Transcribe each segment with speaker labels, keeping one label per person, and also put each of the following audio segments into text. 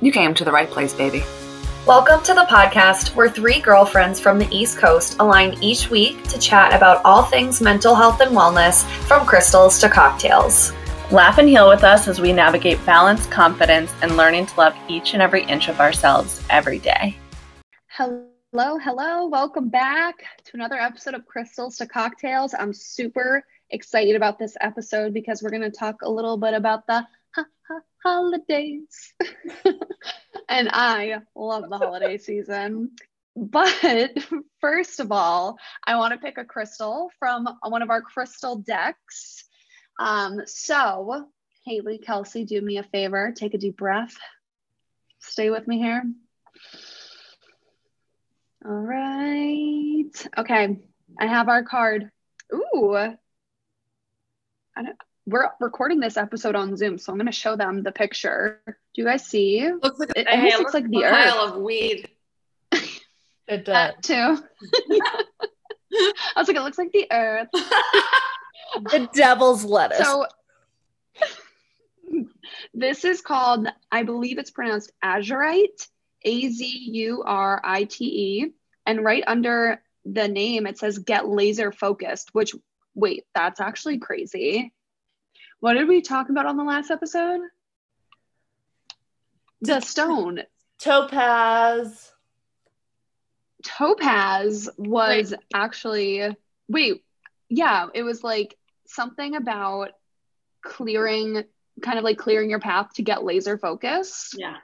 Speaker 1: You came to the right place, baby.
Speaker 2: Welcome to the podcast where three girlfriends from the East Coast align each week to chat about all things mental health and wellness, from crystals to cocktails.
Speaker 3: Laugh and heal with us as we navigate balance, confidence, and learning to love each and every inch of ourselves every day.
Speaker 4: Hello, hello. Welcome back to another episode of Crystals to Cocktails. I'm super excited about this episode because we're going to talk a little bit about the ha- ha- holidays. and I love the holiday season. But first of all, I want to pick a crystal from one of our crystal decks. Um, so, Haley, Kelsey, do me a favor. Take a deep breath. Stay with me here. All right. Okay. I have our card. Ooh. I don't, we're recording this episode on Zoom, so I'm going to show them the picture. Do you guys see?
Speaker 5: Looks like
Speaker 4: it almost looks like the
Speaker 5: a
Speaker 4: earth.
Speaker 5: pile of weed.
Speaker 3: It
Speaker 4: That too. I was like, it looks like the earth.
Speaker 3: the devil's lettuce.
Speaker 4: So this is called, I believe it's pronounced azurite, A Z U R I T E. And right under the name, it says get laser focused, which, wait, that's actually crazy. What did we talk about on the last episode? The stone.
Speaker 3: Topaz.
Speaker 4: Topaz was actually, wait, yeah, it was like something about clearing, kind of like clearing your path to get laser focus.
Speaker 5: Yeah.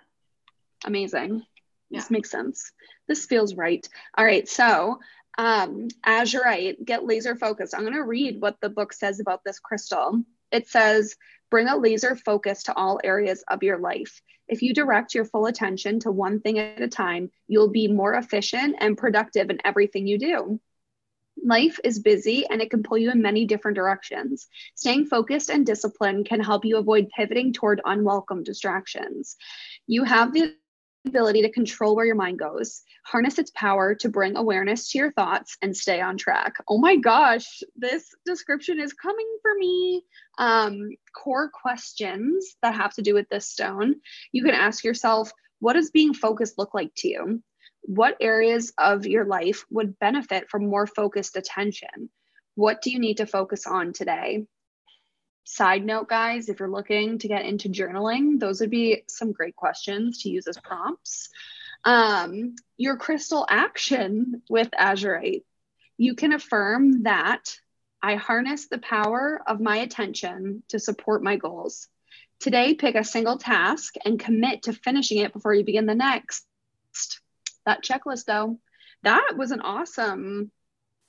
Speaker 4: Amazing.
Speaker 5: Yeah.
Speaker 4: This makes sense. This feels right. All right. So, um, azurite, get laser focused. I'm going to read what the book says about this crystal. It says, bring a laser focus to all areas of your life. If you direct your full attention to one thing at a time, you'll be more efficient and productive in everything you do. Life is busy and it can pull you in many different directions. Staying focused and disciplined can help you avoid pivoting toward unwelcome distractions. You have the ability to control where your mind goes, harness its power to bring awareness to your thoughts and stay on track. Oh my gosh, this description is coming for me. Um, core questions that have to do with this stone. You can ask yourself, what does being focused look like to you? What areas of your life would benefit from more focused attention? What do you need to focus on today? Side note, guys, if you're looking to get into journaling, those would be some great questions to use as prompts. Um, your crystal action with Azurite. You can affirm that I harness the power of my attention to support my goals. Today, pick a single task and commit to finishing it before you begin the next. That checklist, though, that was an awesome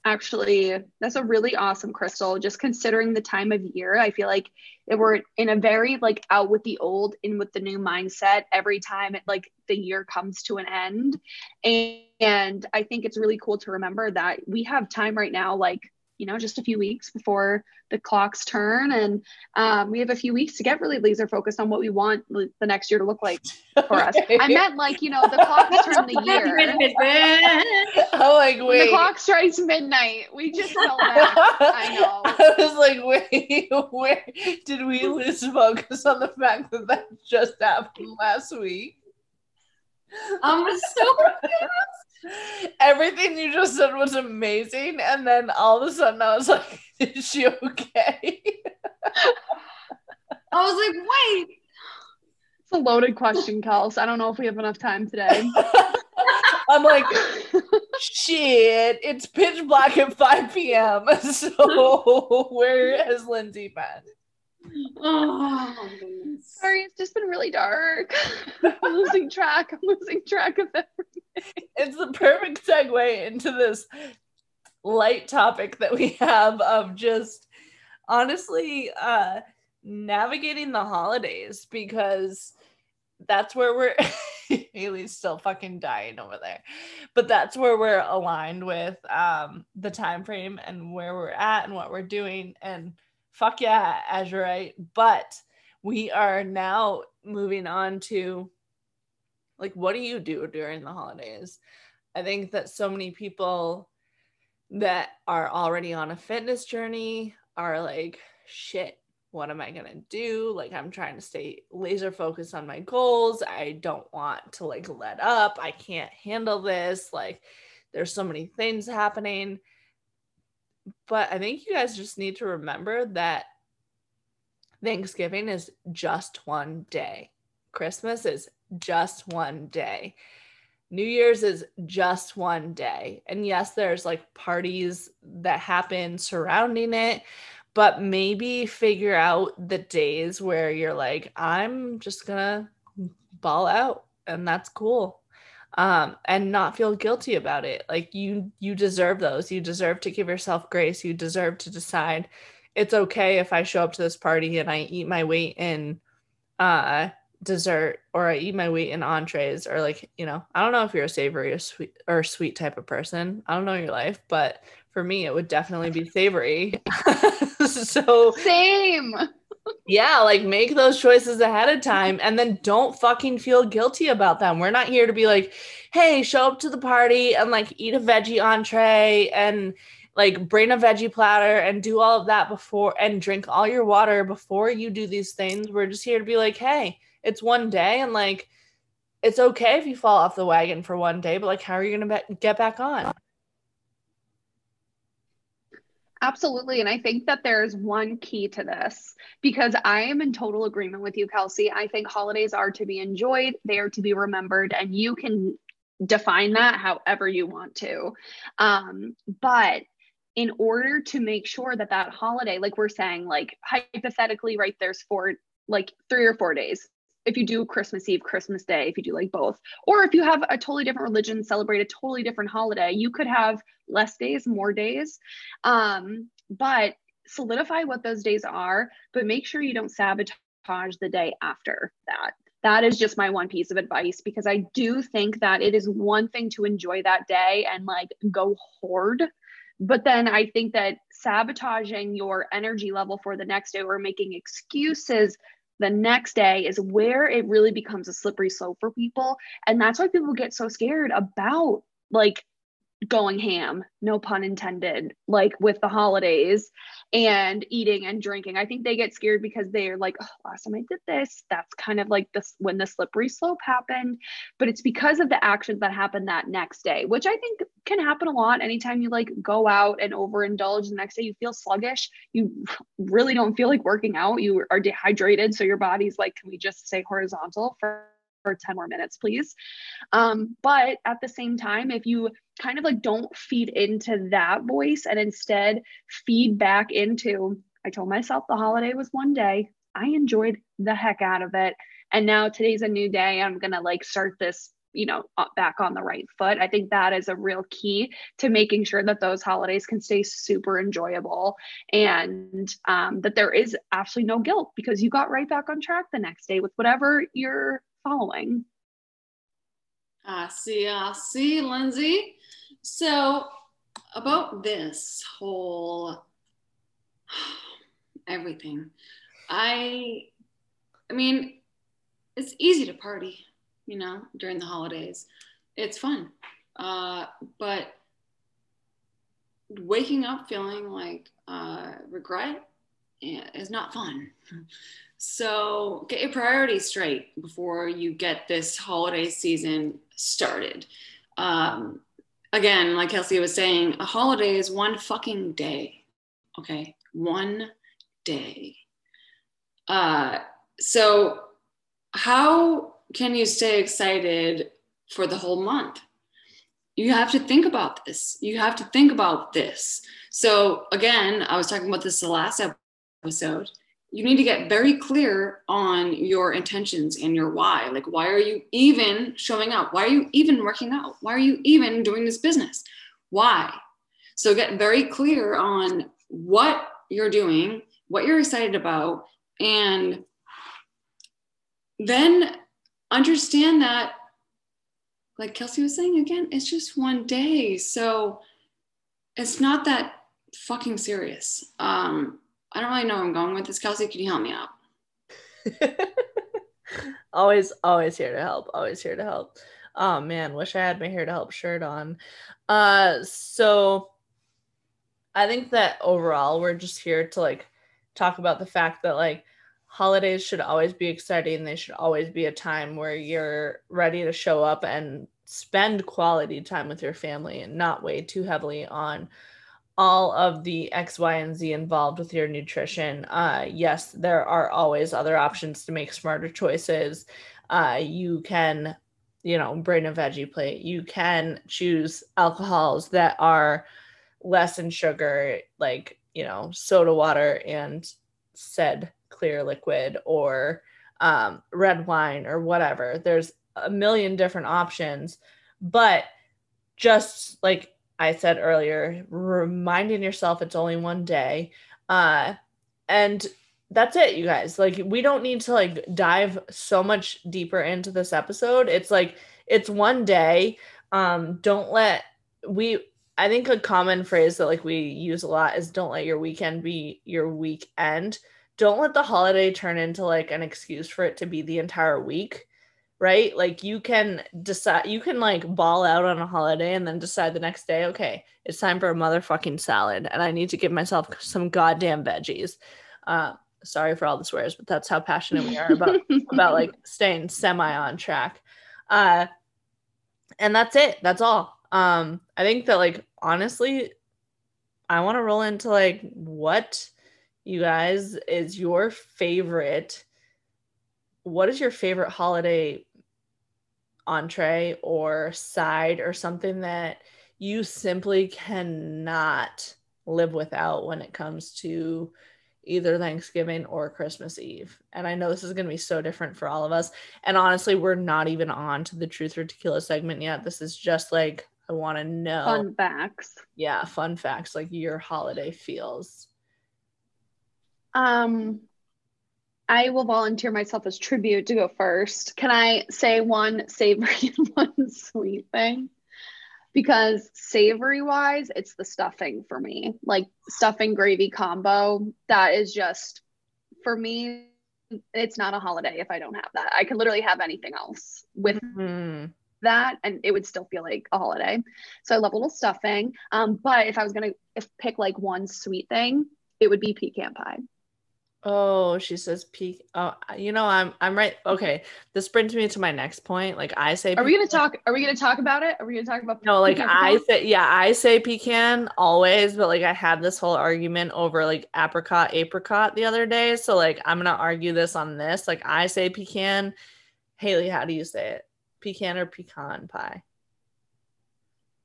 Speaker 4: actually that's a really awesome crystal. Just considering the time of year i feel like it we're in a very like out with the old in with the new mindset every time it like the year comes to an end. And, and i think it's really cool to remember that we have time right now like you know just a few weeks before the clocks turn and um, we have a few weeks to get really laser focused on what we want the next year to look like for us i meant like you know the clocks turn the year
Speaker 3: I'm like,
Speaker 4: when
Speaker 3: wait.
Speaker 4: the clock strikes midnight. We just know that. I know.
Speaker 3: I was like, wait, where did we lose focus on the fact that that just happened last week?
Speaker 5: I'm so confused.
Speaker 3: Everything you just said was amazing, and then all of a sudden I was like, "Is she okay?"
Speaker 5: I was like, wait.
Speaker 4: It's a loaded question, Kels. I don't know if we have enough time today.
Speaker 3: I'm like, "Shit!" It's pitch black at 5 p.m. So where has Lindsay been?
Speaker 5: Oh.
Speaker 4: Sorry, it's just been really dark. I'm losing track. I'm losing track of everything.
Speaker 3: it's the perfect segue into this light topic that we have of just honestly uh navigating the holidays because that's where we're Haley's still fucking dying over there. But that's where we're aligned with um the time frame and where we're at and what we're doing and fuck yeah, Azurite. But we are now moving on to like what do you do during the holidays? I think that so many people that are already on a fitness journey are like, shit, what am I going to do? Like, I'm trying to stay laser focused on my goals. I don't want to like let up. I can't handle this. Like, there's so many things happening. But I think you guys just need to remember that Thanksgiving is just one day, Christmas is just one day. New Year's is just one day. And yes, there's like parties that happen surrounding it, but maybe figure out the days where you're like, I'm just gonna ball out and that's cool. Um, and not feel guilty about it. Like you you deserve those. You deserve to give yourself grace. You deserve to decide it's okay if I show up to this party and I eat my weight in uh dessert or I eat my weight in entrees or like, you know, I don't know if you're a savory or sweet or sweet type of person. I don't know your life, but for me it would definitely be savory. so
Speaker 4: Same.
Speaker 3: Yeah, like make those choices ahead of time and then don't fucking feel guilty about them. We're not here to be like, hey, show up to the party and like eat a veggie entree and like bring a veggie platter and do all of that before and drink all your water before you do these things. We're just here to be like, hey, it's one day and like it's okay if you fall off the wagon for one day, but like how are you going to be- get back on?
Speaker 4: Absolutely. And I think that there's one key to this because I am in total agreement with you, Kelsey. I think holidays are to be enjoyed, they are to be remembered, and you can define that however you want to. Um, but in order to make sure that that holiday, like we're saying, like hypothetically, right, there's four, like three or four days. If you do Christmas Eve, Christmas Day, if you do like both, or if you have a totally different religion, celebrate a totally different holiday, you could have less days, more days. Um, but solidify what those days are, but make sure you don't sabotage the day after that that is just my one piece of advice because I do think that it is one thing to enjoy that day and like go hoard but then I think that sabotaging your energy level for the next day or making excuses the next day is where it really becomes a slippery slope for people. And that's why people get so scared about like going ham, no pun intended, like with the holidays and eating and drinking. I think they get scared because they're like, oh, last time I did this, that's kind of like this when the slippery slope happened. But it's because of the actions that happened that next day, which I think can happen a lot. Anytime you like go out and overindulge the next day, you feel sluggish. You really don't feel like working out. You are dehydrated. So your body's like, can we just stay horizontal for for 10 more minutes, please. Um, but at the same time, if you kind of like don't feed into that voice and instead feed back into, I told myself the holiday was one day, I enjoyed the heck out of it. And now today's a new day. I'm going to like start this you know back on the right foot i think that is a real key to making sure that those holidays can stay super enjoyable and um, that there is absolutely no guilt because you got right back on track the next day with whatever you're following.
Speaker 5: I see, I see, Lindsay. So, about this whole everything, I, I mean, it's easy to party, you know, during the holidays. It's fun, uh, but waking up feeling like uh, regret is not fun. So get your priorities straight before you get this holiday season started. Um, again, like Kelsey was saying, a holiday is one fucking day. Okay, one day. Uh, so, how can you stay excited for the whole month? You have to think about this. You have to think about this. So, again, I was talking about this the last episode you need to get very clear on your intentions and your why. Like, why are you even showing up? Why are you even working out? Why are you even doing this business? Why? So, get very clear on what you're doing, what you're excited about, and then understand that, like Kelsey was saying again, it's just one day. So, it's not that fucking serious. Um, I don't really know where I'm going with this. Kelsey, can you help me out?
Speaker 3: always, always here to help. Always here to help. Oh man, wish I had my here to help shirt on. Uh, so I think that overall we're just here to like talk about the fact that like holidays should always be exciting. They should always be a time where you're ready to show up and spend quality time with your family and not weigh too heavily on all of the X, Y, and Z involved with your nutrition. Uh, yes, there are always other options to make smarter choices. Uh, you can, you know, bring a veggie plate. You can choose alcohols that are less in sugar, like, you know, soda water and said clear liquid or um, red wine or whatever. There's a million different options, but just like I said earlier, reminding yourself it's only one day. Uh, and that's it, you guys. Like, we don't need to like dive so much deeper into this episode. It's like, it's one day. Um, don't let we I think a common phrase that like we use a lot is don't let your weekend be your weekend. Don't let the holiday turn into like an excuse for it to be the entire week right? Like you can decide, you can like ball out on a holiday and then decide the next day, okay, it's time for a motherfucking salad and I need to give myself some goddamn veggies. Uh, sorry for all the swears, but that's how passionate we are about about like staying semi on track. Uh, and that's it. That's all. Um, I think that like honestly, I want to roll into like what you guys is your favorite what is your favorite holiday entree or side or something that you simply cannot live without when it comes to either Thanksgiving or Christmas Eve. And I know this is going to be so different for all of us. And honestly, we're not even on to the truth or tequila segment yet. This is just like I want to know
Speaker 4: fun facts.
Speaker 3: Yeah, fun facts like your holiday feels.
Speaker 4: Um I will volunteer myself as tribute to go first. Can I say one savory and one sweet thing? Because savory wise, it's the stuffing for me. Like stuffing gravy combo, that is just for me, it's not a holiday if I don't have that. I could literally have anything else with mm-hmm. that and it would still feel like a holiday. So I love a little stuffing. Um, but if I was gonna pick like one sweet thing, it would be pecan pie.
Speaker 3: Oh, she says peak. Oh, you know, I'm I'm right. Okay, this brings me to my next point. Like I say,
Speaker 4: are we gonna talk? Are we gonna talk about it? Are we gonna talk about?
Speaker 3: No, like I say, yeah, I say pecan always, but like I had this whole argument over like apricot, apricot the other day. So like I'm gonna argue this on this. Like I say pecan. Haley, how do you say it? Pecan or pecan pie?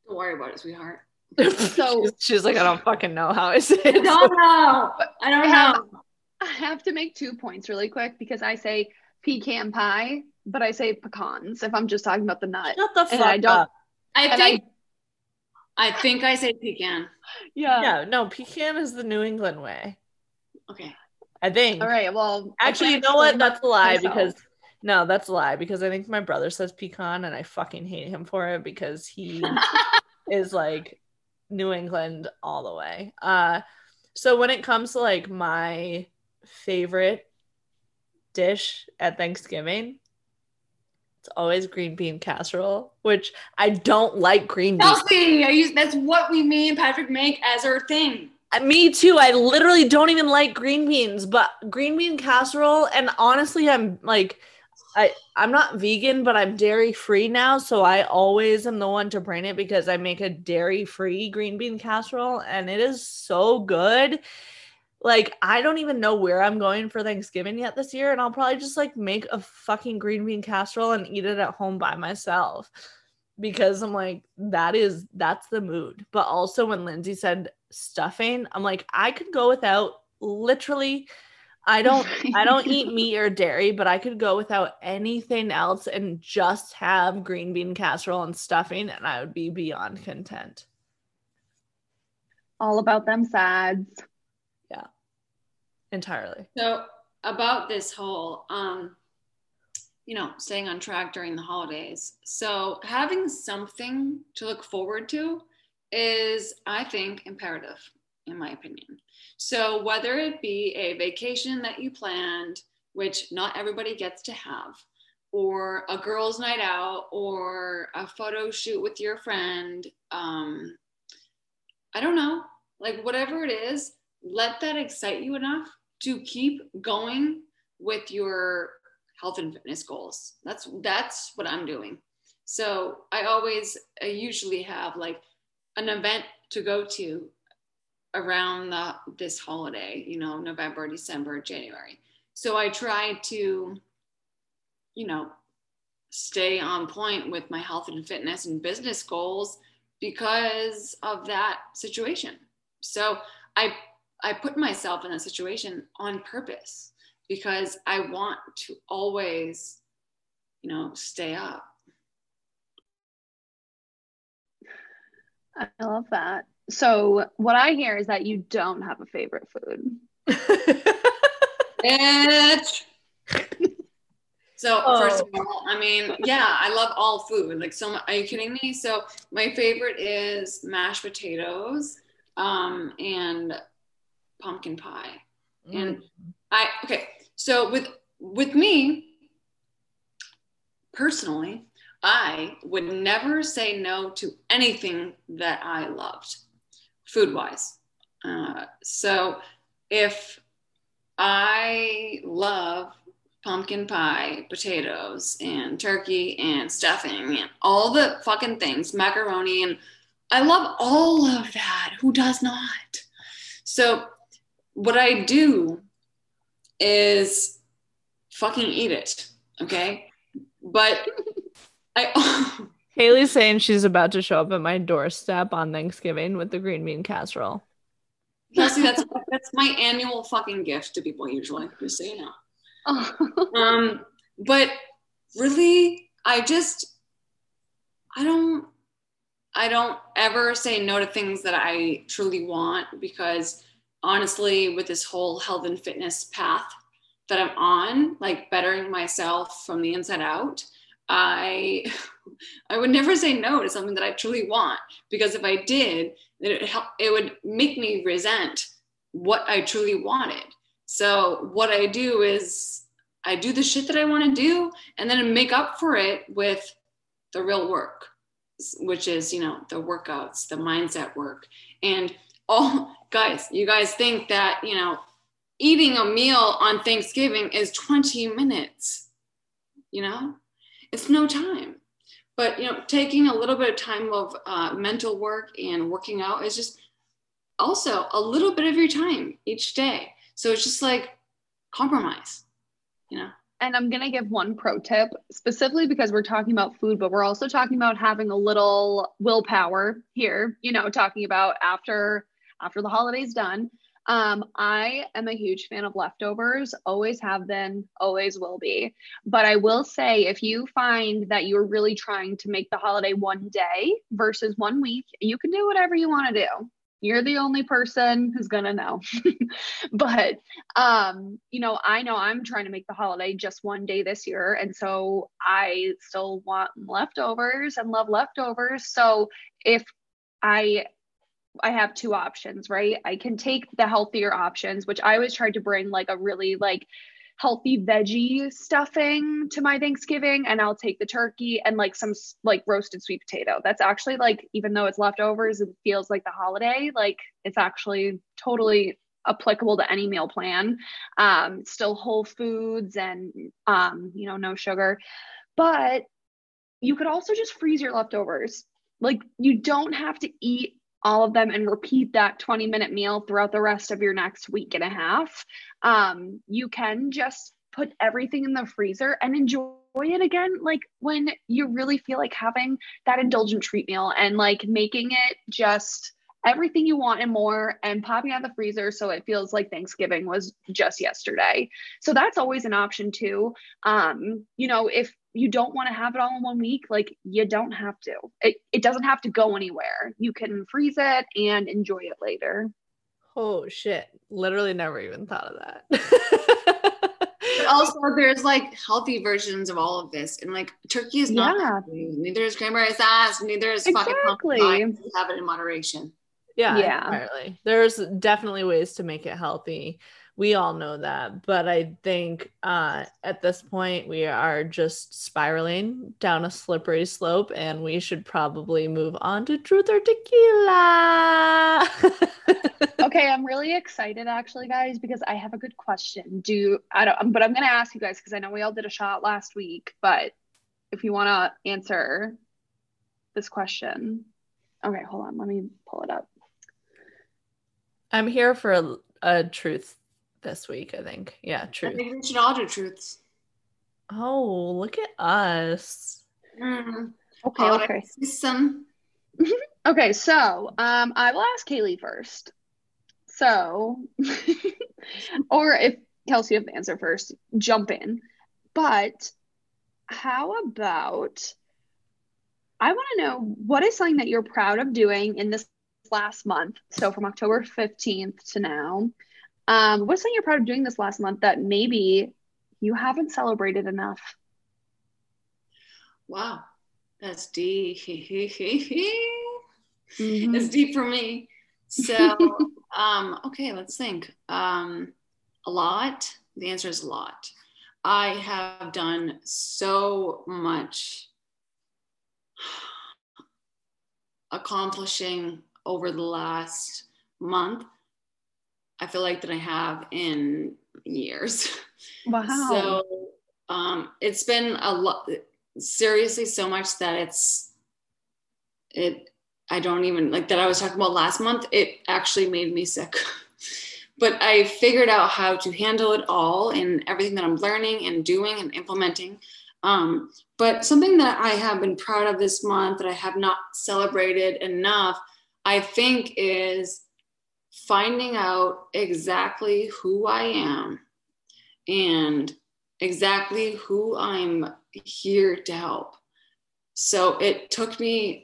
Speaker 5: Don't worry about it, sweetheart.
Speaker 3: so she's, she's, like, I don't fucking know how I say it.
Speaker 5: I don't know. I don't know.
Speaker 4: I have to make two points really quick because I say pecan pie, but I say pecans if I'm just talking about the nut.
Speaker 3: Shut the fuck I don't, up.
Speaker 5: I think I, I think I say pecan.
Speaker 3: Yeah. Yeah, no, pecan is the New England way.
Speaker 5: Okay.
Speaker 3: I think.
Speaker 4: All right. Well,
Speaker 3: actually, you know what? That's a lie myself. because no, that's a lie because I think my brother says pecan and I fucking hate him for it because he is like New England all the way. Uh so when it comes to like my favorite dish at Thanksgiving, it's always green bean casserole, which I don't like green beans.
Speaker 5: Chelsea, I use that's what we me and Patrick make as our thing.
Speaker 3: Uh, me too. I literally don't even like green beans, but green bean casserole. And honestly, I'm like, I I'm not vegan, but I'm dairy free now, so I always am the one to bring it because I make a dairy free green bean casserole, and it is so good like I don't even know where I'm going for Thanksgiving yet this year, and I'll probably just like make a fucking green bean casserole and eat it at home by myself because I'm like that is that's the mood. But also when Lindsay said stuffing, I'm like I could go without literally I don't I don't eat meat or dairy, but I could go without anything else and just have green bean casserole and stuffing and I would be beyond content.
Speaker 4: All about them sides
Speaker 3: entirely.
Speaker 5: So about this whole, um, you know, staying on track during the holidays. So having something to look forward to is, I think, imperative in my opinion. So whether it be a vacation that you planned, which not everybody gets to have, or a girls' night out, or a photo shoot with your friend, um, I don't know, like whatever it is, let that excite you enough to keep going with your health and fitness goals. That's that's what I'm doing. So I always I usually have like an event to go to around the, this holiday, you know, November, December, January. So I try to, you know, stay on point with my health and fitness and business goals because of that situation. So I I put myself in a situation on purpose because I want to always, you know, stay up.
Speaker 4: I love that. So what I hear is that you don't have a favorite food.
Speaker 5: Bitch. So oh. first of all, I mean, yeah, I love all food. Like, so are you kidding me? So my favorite is mashed potatoes, um, and pumpkin pie. Mm. And I okay. So with with me personally, I would never say no to anything that I loved, food wise. Uh, so if I love pumpkin pie, potatoes, and turkey, and stuffing, and all the fucking things, macaroni, and I love all of that. Who does not? So, what I do is fucking eat it, okay? But I.
Speaker 3: Haley's saying she's about to show up at my doorstep on Thanksgiving with the green bean casserole.
Speaker 5: Kelsey, that's that's my annual fucking gift to people usually, just so you know. um, but really, I just, I don't, I don't ever say no to things that I truly want because honestly, with this whole health and fitness path that I'm on, like bettering myself from the inside out, I I would never say no to something that I truly want because if I did, it, help, it would make me resent what I truly wanted. So what I do is I do the shit that I want to do and then make up for it with the real work, which is, you know, the workouts, the mindset work. And all guys, you guys think that, you know, eating a meal on Thanksgiving is 20 minutes. You know, it's no time. But, you know, taking a little bit of time of uh, mental work and working out is just also a little bit of your time each day. So it's just like compromise, you know?
Speaker 4: And I'm going to give one pro tip specifically because we're talking about food, but we're also talking about having a little willpower here, you know, talking about after after the holidays done. Um, I am a huge fan of leftovers, always have been, always will be. But I will say, if you find that you're really trying to make the holiday one day versus one week, you can do whatever you want to do you're the only person who's gonna know but um you know i know i'm trying to make the holiday just one day this year and so i still want leftovers and love leftovers so if i i have two options right i can take the healthier options which i always tried to bring like a really like healthy veggie stuffing to my Thanksgiving and I'll take the turkey and like some like roasted sweet potato. That's actually like even though it's leftovers it feels like the holiday, like it's actually totally applicable to any meal plan. Um still whole foods and um you know no sugar. But you could also just freeze your leftovers. Like you don't have to eat all of them and repeat that 20 minute meal throughout the rest of your next week and a half. Um, you can just put everything in the freezer and enjoy it again like when you really feel like having that indulgent treat meal and like making it just everything you want and more and popping out the freezer so it feels like Thanksgiving was just yesterday. So that's always an option too. Um, you know, if you don't want to have it all in one week, like you don't have to. It, it doesn't have to go anywhere. You can freeze it and enjoy it later.
Speaker 3: Oh shit. Literally never even thought of that.
Speaker 5: also there's like healthy versions of all of this. And like turkey is not
Speaker 4: yeah.
Speaker 5: neither is cranberry sauce, neither is exactly. fucking pumpkin. Have it in moderation.
Speaker 3: Yeah,
Speaker 4: Yeah.
Speaker 3: entirely. There's definitely ways to make it healthy. We all know that, but I think uh, at this point we are just spiraling down a slippery slope, and we should probably move on to truth or tequila.
Speaker 4: Okay, I'm really excited actually, guys, because I have a good question. Do I don't, but I'm gonna ask you guys because I know we all did a shot last week, but if you want to answer this question, okay, hold on, let me pull it up.
Speaker 3: I'm here for a, a truth this week. I think, yeah,
Speaker 5: I think we should all do truths.
Speaker 3: Oh, look at us.
Speaker 5: Mm.
Speaker 4: Okay,
Speaker 5: Holiday
Speaker 4: okay,
Speaker 5: season.
Speaker 4: okay. So, um, I will ask Kaylee first. So, or if Kelsey have the answer first, jump in. But how about I want to know what is something that you're proud of doing in this last month? So from October 15th to now, um, what's something you're proud of doing this last month that maybe you haven't celebrated enough?
Speaker 5: Wow, that's deep.
Speaker 4: Mhm.
Speaker 5: It's deep for me. So, um, okay, let's think. Um, a lot. The answer is a lot. I have done so much accomplishing over the last month. I feel like that I have in years.
Speaker 4: Wow.
Speaker 5: So um, it's been a lot, seriously, so much that it's, it, I don't even like that I was talking about last month. It actually made me sick. but I figured out how to handle it all and everything that I'm learning and doing and implementing. Um, but something that I have been proud of this month that I have not celebrated enough, I think, is finding out exactly who I am and exactly who I'm here to help. So it took me,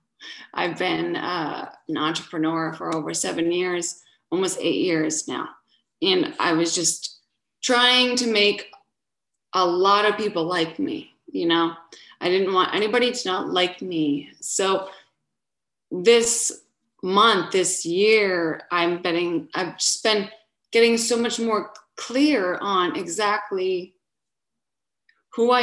Speaker 5: I've been uh, an entrepreneur for over seven years, almost eight years now. And I was just trying to make a lot of people like me, you know? I didn't want anybody to not like me. So this month, this year, I'm betting, I've just been getting so much more clear on exactly who I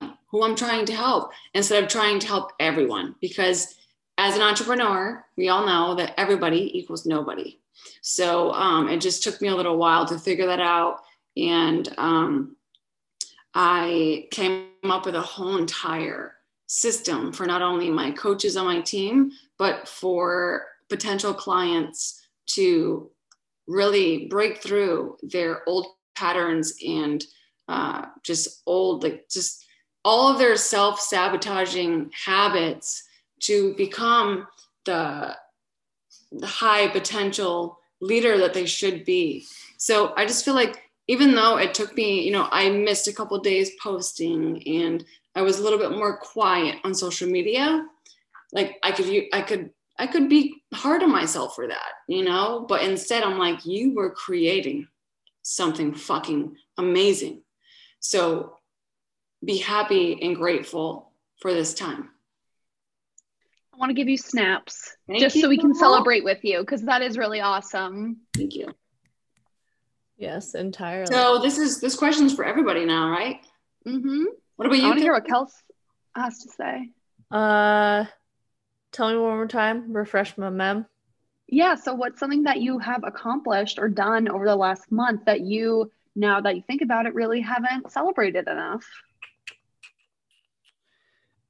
Speaker 5: am, who I'm trying to help, instead of trying to help everyone. Because as an entrepreneur, we all know that everybody equals nobody. So um, it just took me a little while to figure that out. And um, I came up with a whole entire system for not only my coaches on my team, but for potential clients to really break through their old patterns and uh, just old, like just all of their self sabotaging habits to become the, the high potential leader that they should be. So I just feel like even though it took me, you know, I missed a couple days posting and I was a little bit more quiet on social media, like I could I could I could be hard on myself for that, you know, but instead I'm like you were creating something fucking amazing. So be happy and grateful for this time.
Speaker 4: I want to give you snaps
Speaker 5: Thank
Speaker 4: just so we can celebrate with you because that is really awesome.
Speaker 5: Thank you.
Speaker 3: Yes, entirely.
Speaker 5: So this is this question's for everybody now, right?
Speaker 4: hmm
Speaker 5: What about you?
Speaker 4: I
Speaker 5: you?
Speaker 4: want to hear what Kels has to say.
Speaker 3: uh, tell me one more time. Refresh my mem.
Speaker 4: Yeah, so what's something that you have accomplished or done over the last month that you, now that you think about it, really haven't celebrated enough?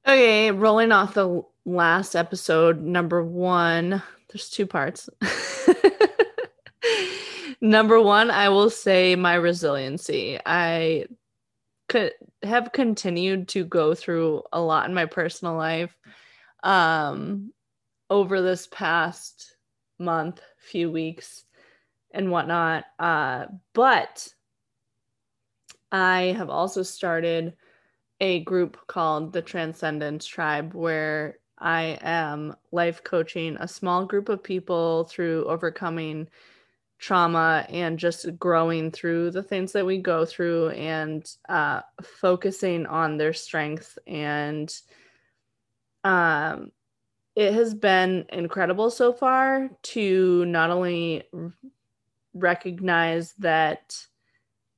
Speaker 3: Okay, rolling off the last episode, number one. There's two parts. number one, I will say my resiliency. I could have continued to go through a lot in my personal life um, over this past month, few weeks, and whatnot. Uh, but I have also started a group called the Transcendence Tribe where I am life coaching a small group of people through overcoming trauma and just growing through the things that we go through and uh, focusing on their strength and um, it has been incredible so far to not only recognize that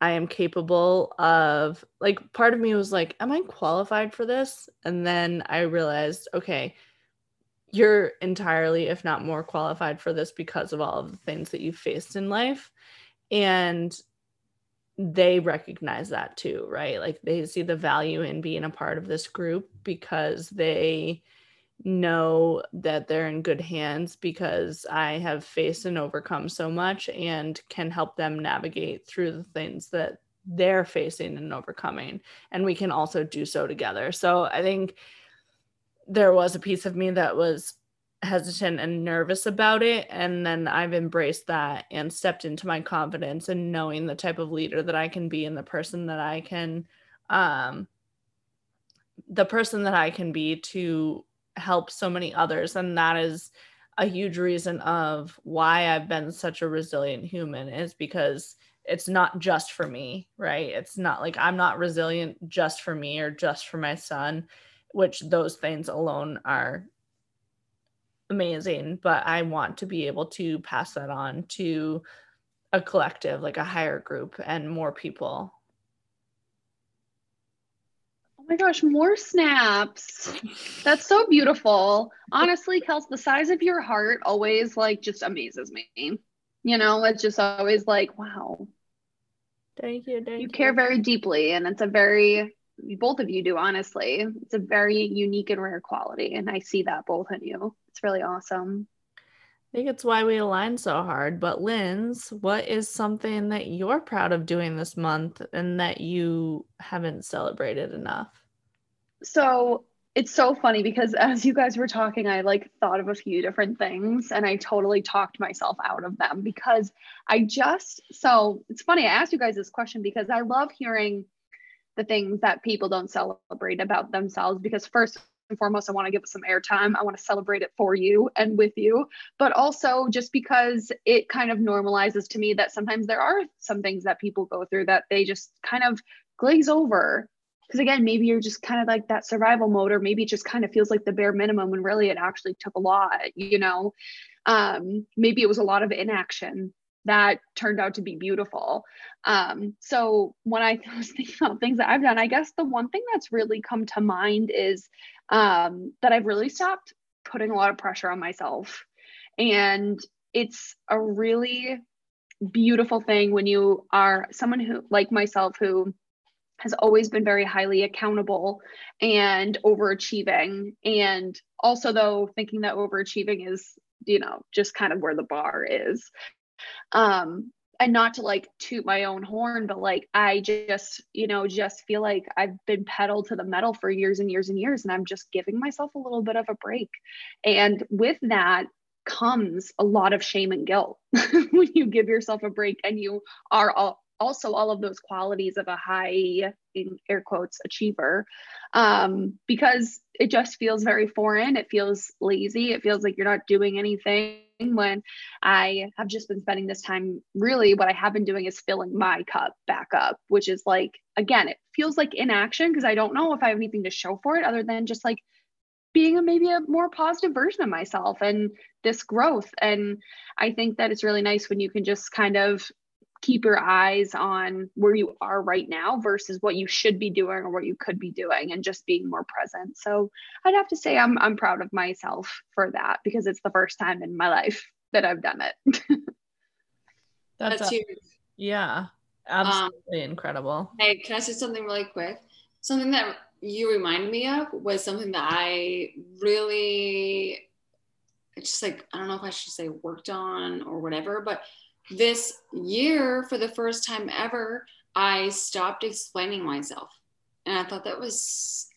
Speaker 3: I am capable of like part of me was like am I qualified for this? And then I realized okay you're entirely if not more qualified for this because of all of the things that you've faced in life and they recognize that too right like they see the value in being a part of this group because they know that they're in good hands because I have faced and overcome so much and can help them navigate through the things that they're facing and overcoming. And we can also do so together. So I think there was a piece of me that was hesitant and nervous about it. And then I've embraced that and stepped into my confidence and knowing the type of leader that I can be and the person that I can, um, the person that I can be to help so many others and that is a huge reason of why I've been such a resilient human is because it's not just for me, right? It's not like I'm not resilient just for me or just for my son, which those things alone are amazing, but I want to be able to pass that on to a collective, like a higher group and more people Oh
Speaker 4: my gosh, more snaps. That's so beautiful. Honestly, Kels, the size of your heart always like just amazes me. You know, it's just always like, wow.
Speaker 3: Thank you. Thank
Speaker 4: you you care very deeply, and it's a very both of you do honestly. It's a very unique and rare quality, and I see that both in you. It's really awesome.
Speaker 3: I think it's why we align so hard. But Linz, what is something that you're proud of doing this month and that you haven't celebrated enough?
Speaker 4: So it's so funny because as you guys were talking, I like thought of a few different things and I totally talked myself out of them because I just so it's funny. I asked you guys this question because I love hearing the things that people don't celebrate about themselves because first and foremost, I want to give it some airtime. I want to celebrate it for you and with you, but also just because it kind of normalizes to me that sometimes there are some things that people go through that they just kind of glaze over. Because again, maybe you're just kind of like that survival mode, or maybe it just kind of feels like the bare minimum when really it actually took a lot, you know? Um, maybe it was a lot of inaction that turned out to be beautiful. Um, so when I was thinking about things that I've done, I guess the one thing that's really come to mind is um, that I've really stopped putting a lot of pressure on myself. And it's a really beautiful thing when you are someone who, like myself, who has always been very highly accountable and overachieving. And also, though, thinking that overachieving is, you know, just kind of where the bar is. Um, and not to like toot my own horn, but like I just, you know, just feel like I've been pedal to the metal for years and years and years, and I'm just giving myself a little bit of a break. And with that comes a lot of shame and guilt. When you give yourself a break and you are all, also all of those qualities of a high in air quotes achiever um, because it just feels very foreign. It feels lazy. It feels like you're not doing anything when i have just been spending this time really what i have been doing is filling my cup back up which is like again it feels like inaction because i don't know if i have anything to show for it other than just like being a maybe a more positive version of myself and this growth. And i think that it's really nice when you can just kind of keep your eyes on where you are right now versus what you should be doing or what you could be doing and just being more present. So I'd have to say I'm I'm proud of myself for that because it's the first time in my life that I've done it.
Speaker 3: That's, That's a, huge. Yeah. Absolutely um, incredible.
Speaker 5: Hey, can I say something really quick? Something that you reminded me of was something that I really it's just like I don't know if I should say worked on or whatever, but this year, for the first time ever, I stopped explaining myself. And I thought that was,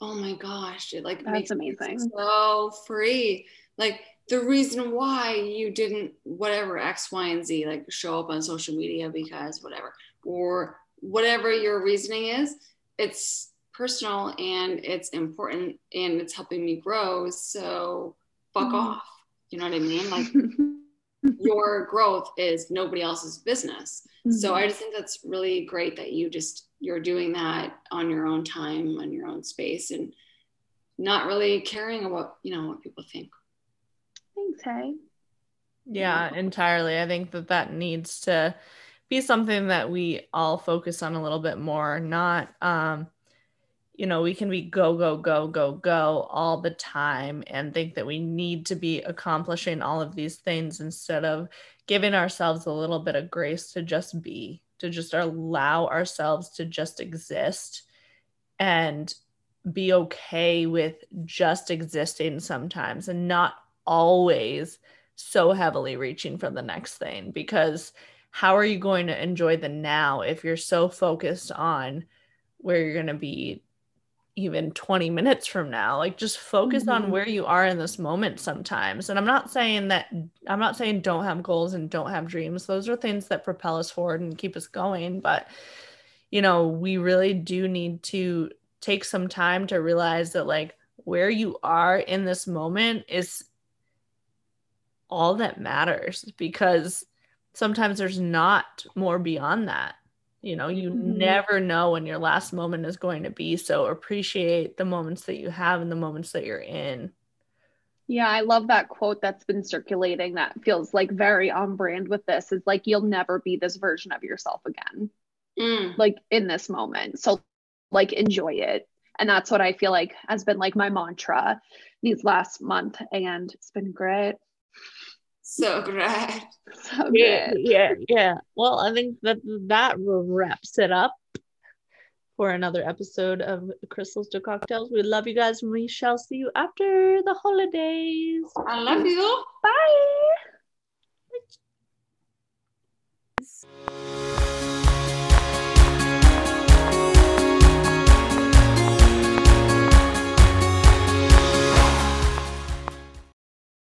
Speaker 5: oh my gosh, it like
Speaker 4: That's makes amazing.
Speaker 5: so free. Like the reason why you didn't, whatever, X, Y, and Z, like show up on social media because whatever, or whatever your reasoning is, it's personal and it's important and it's helping me grow. So fuck mm-hmm. off. You know what I mean? Like, your growth is nobody else's business. Mm-hmm. So I just think that's really great that you just you're doing that on your own time, on your own space, and not really caring about you know what people think.
Speaker 4: Thanks, hey.
Speaker 3: Yeah, entirely. I think that that needs to be something that we all focus on a little bit more, not um you know, we can be go, go, go, go, go all the time and think that we need to be accomplishing all of these things instead of giving ourselves a little bit of grace to just be, to just allow ourselves to just exist and be okay with just existing sometimes and not always so heavily reaching for the next thing. Because how are you going to enjoy the now if you're so focused on where you're going to be even 20 minutes from now like just focus mm-hmm. on where you are in this moment sometimes. And i'm not saying that i'm not saying don't have goals and don't have dreams. Those are things that propel us forward and keep us going. But you know we really do need to take some time to realize that like where you are in this moment is all that matters because sometimes there's not more beyond that you know you mm-hmm. never know when your last moment is going to be so appreciate the moments that you have and the moments that you're in
Speaker 4: yeah i love that quote that's been circulating that feels like very on brand with this is like you'll never be this version of yourself again mm. like in this moment so like enjoy it and that's what i feel like has been like my mantra these last month and it's been great
Speaker 5: so great.
Speaker 4: So
Speaker 3: yeah, yeah, yeah. Well, I think that that wraps it up for another episode of Crystals to Cocktails. We love you guys and we shall see you after the holidays.
Speaker 5: I love you. Bye.
Speaker 4: Bye.